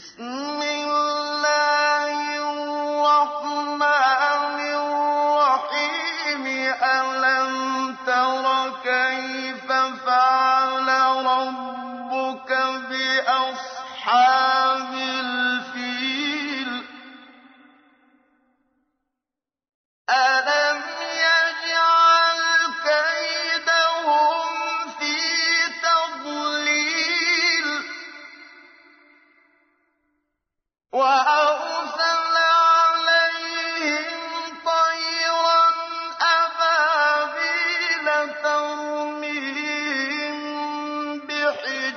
بسم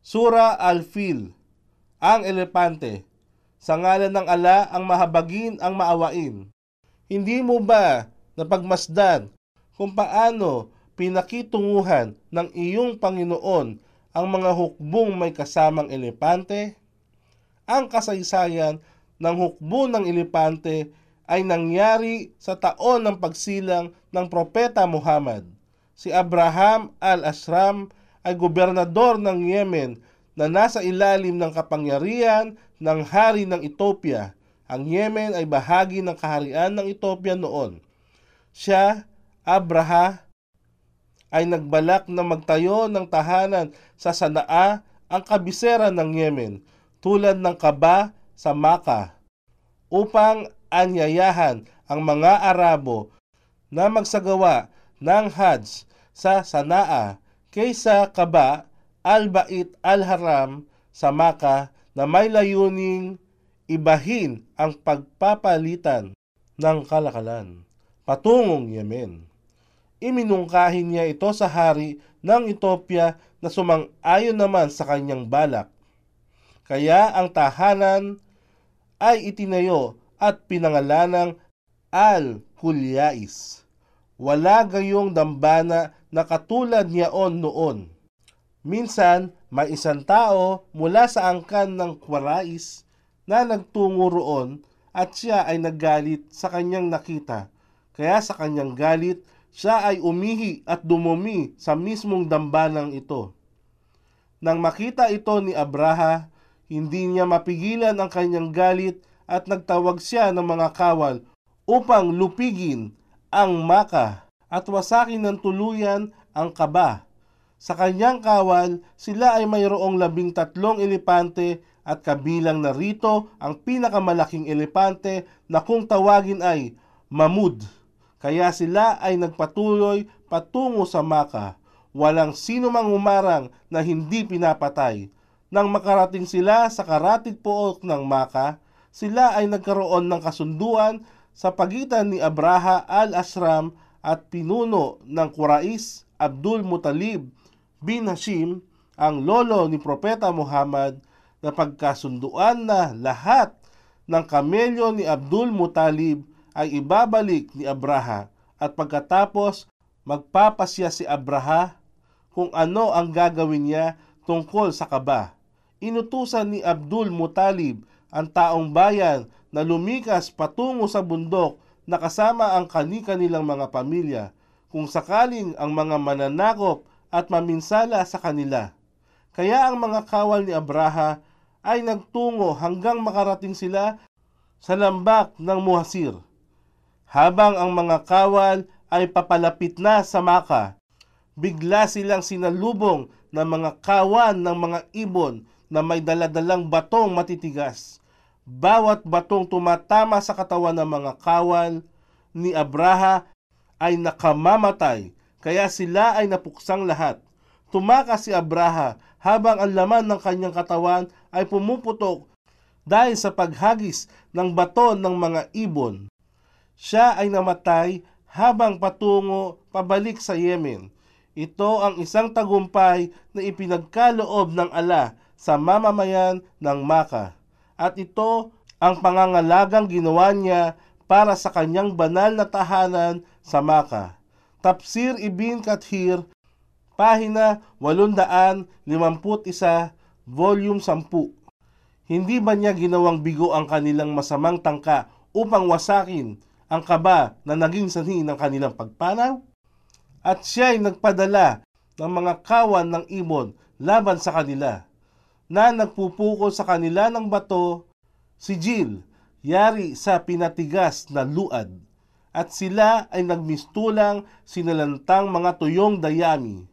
Sura Al-Fil, ang elepante. Sa ngalan ng ala ang mahabagin ang maawain. Hindi mo ba napagmasdan kung paano pinakitunguhan ng iyong Panginoon ang mga hukbong may kasamang elepante? Ang kasaysayan ng hukbo ng elepante ay nangyari sa taon ng pagsilang ng Propeta Muhammad. Si Abraham al-Ashram ay gobernador ng Yemen na nasa ilalim ng kapangyarihan ng hari ng Ethiopia. Ang Yemen ay bahagi ng kaharian ng Ethiopia noon. Siya, Abraha, ay nagbalak na magtayo ng tahanan sa Sanaa, ang kabisera ng Yemen, tulad ng Kaba sa Maka, upang anyayahan ang mga Arabo na magsagawa ng Hajj sa Sanaa kaysa Kaba al-Bait al-Haram sa Maka na may layuning ibahin ang pagpapalitan ng kalakalan patungong Yemen. Iminungkahin niya ito sa hari ng Ethiopia na sumang-ayon naman sa kanyang balak. Kaya ang tahanan ay itinayo at pinangalanang Al-Hulyais. Wala gayong dambana na katulad niyaon noon. Minsan, may isang tao mula sa angkan ng Kwarais na nagtungo roon at siya ay naggalit sa kanyang nakita. Kaya sa kanyang galit, siya ay umihi at dumumi sa mismong dambanang ito. Nang makita ito ni Abraha, hindi niya mapigilan ang kanyang galit at nagtawag siya ng mga kawal upang lupigin ang maka at wasakin ng tuluyan ang kaba. Sa kanyang kawal, sila ay mayroong labing tatlong elepante at kabilang na rito ang pinakamalaking elepante na kung tawagin ay Mamud. Kaya sila ay nagpatuloy patungo sa Maka. Walang sino mang umarang na hindi pinapatay. Nang makarating sila sa karatig pook ng Maka, sila ay nagkaroon ng kasunduan sa pagitan ni Abraha al-Asram at pinuno ng Quraish Abdul Mutalib bin Hashim, ang lolo ni Propeta Muhammad, na pagkasunduan na lahat ng kamelyo ni Abdul Mutalib ay ibabalik ni Abraha at pagkatapos magpapasya si Abraha kung ano ang gagawin niya tungkol sa kaba. Inutusan ni Abdul Mutalib ang taong bayan na lumikas patungo sa bundok na kasama ang kani-kanilang mga pamilya kung sakaling ang mga mananakop at maminsala sa kanila. Kaya ang mga kawal ni Abraha ay nagtungo hanggang makarating sila sa lambak ng Muhasir. Habang ang mga kawal ay papalapit na sa Maka, bigla silang sinalubong ng mga kawan ng mga ibon na may daladalang batong matitigas. Bawat batong tumatama sa katawan ng mga kawal ni Abraha ay nakamamatay, kaya sila ay napuksang lahat. Tumakas si Abraha habang ang laman ng kanyang katawan ay pumuputok dahil sa paghagis ng bato ng mga ibon. Siya ay namatay habang patungo pabalik sa Yemen. Ito ang isang tagumpay na ipinagkaloob ng ala sa mamamayan ng Maka. At ito ang pangangalagang ginawa niya para sa kanyang banal na tahanan sa Maka. Tafsir Ibn Kathir, pahina 851, volume 10. Hindi ba niya ginawang bigo ang kanilang masamang tangka upang wasakin ang kaba na naging sanhi ng kanilang pagpanaw? At siya ay nagpadala ng mga kawan ng ibon laban sa kanila, na nagpupuko sa kanila ng bato, si Jill, yari sa pinatigas na luad, at sila ay nagmistulang sinalantang mga tuyong dayami.